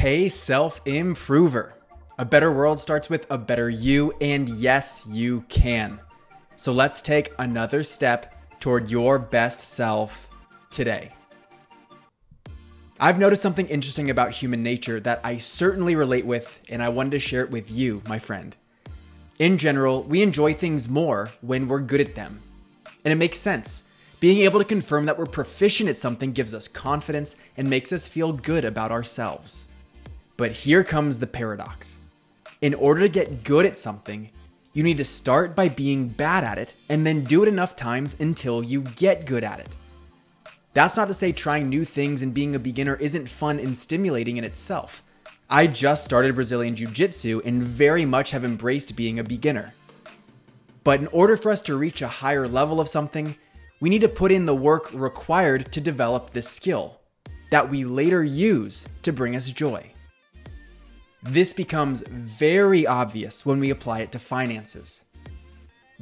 Hey, self improver. A better world starts with a better you, and yes, you can. So let's take another step toward your best self today. I've noticed something interesting about human nature that I certainly relate with, and I wanted to share it with you, my friend. In general, we enjoy things more when we're good at them. And it makes sense. Being able to confirm that we're proficient at something gives us confidence and makes us feel good about ourselves. But here comes the paradox. In order to get good at something, you need to start by being bad at it and then do it enough times until you get good at it. That's not to say trying new things and being a beginner isn't fun and stimulating in itself. I just started Brazilian Jiu Jitsu and very much have embraced being a beginner. But in order for us to reach a higher level of something, we need to put in the work required to develop this skill that we later use to bring us joy. This becomes very obvious when we apply it to finances.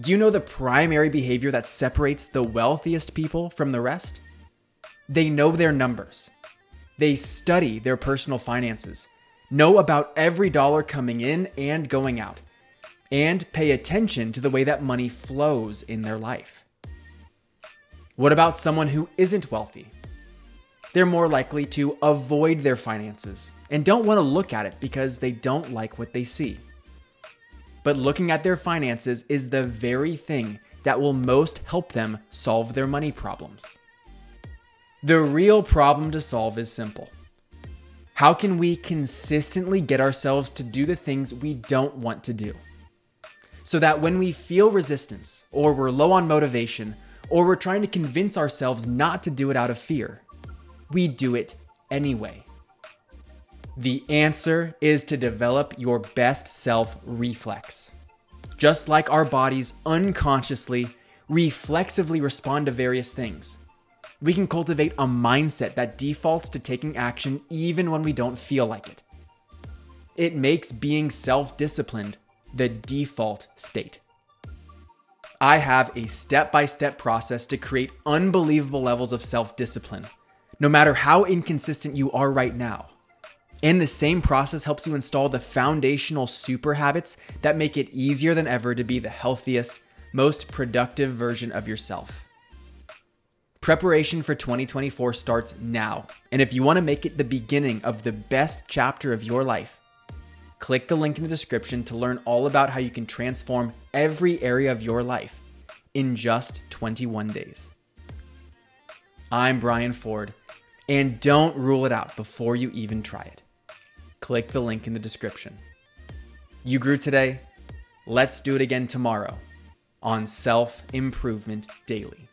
Do you know the primary behavior that separates the wealthiest people from the rest? They know their numbers. They study their personal finances, know about every dollar coming in and going out, and pay attention to the way that money flows in their life. What about someone who isn't wealthy? They're more likely to avoid their finances and don't want to look at it because they don't like what they see. But looking at their finances is the very thing that will most help them solve their money problems. The real problem to solve is simple. How can we consistently get ourselves to do the things we don't want to do? So that when we feel resistance, or we're low on motivation, or we're trying to convince ourselves not to do it out of fear, we do it anyway. The answer is to develop your best self reflex. Just like our bodies unconsciously, reflexively respond to various things we can cultivate a mindset that defaults to taking action even when we don't feel like it. It makes being self disciplined the default state. I have a step by step process to create unbelievable levels of self discipline, no matter how inconsistent you are right now. And the same process helps you install the foundational super habits that make it easier than ever to be the healthiest, most productive version of yourself. Preparation for 2024 starts now. And if you want to make it the beginning of the best chapter of your life, click the link in the description to learn all about how you can transform every area of your life in just 21 days. I'm Brian Ford, and don't rule it out before you even try it. Click the link in the description. You grew today. Let's do it again tomorrow on Self Improvement Daily.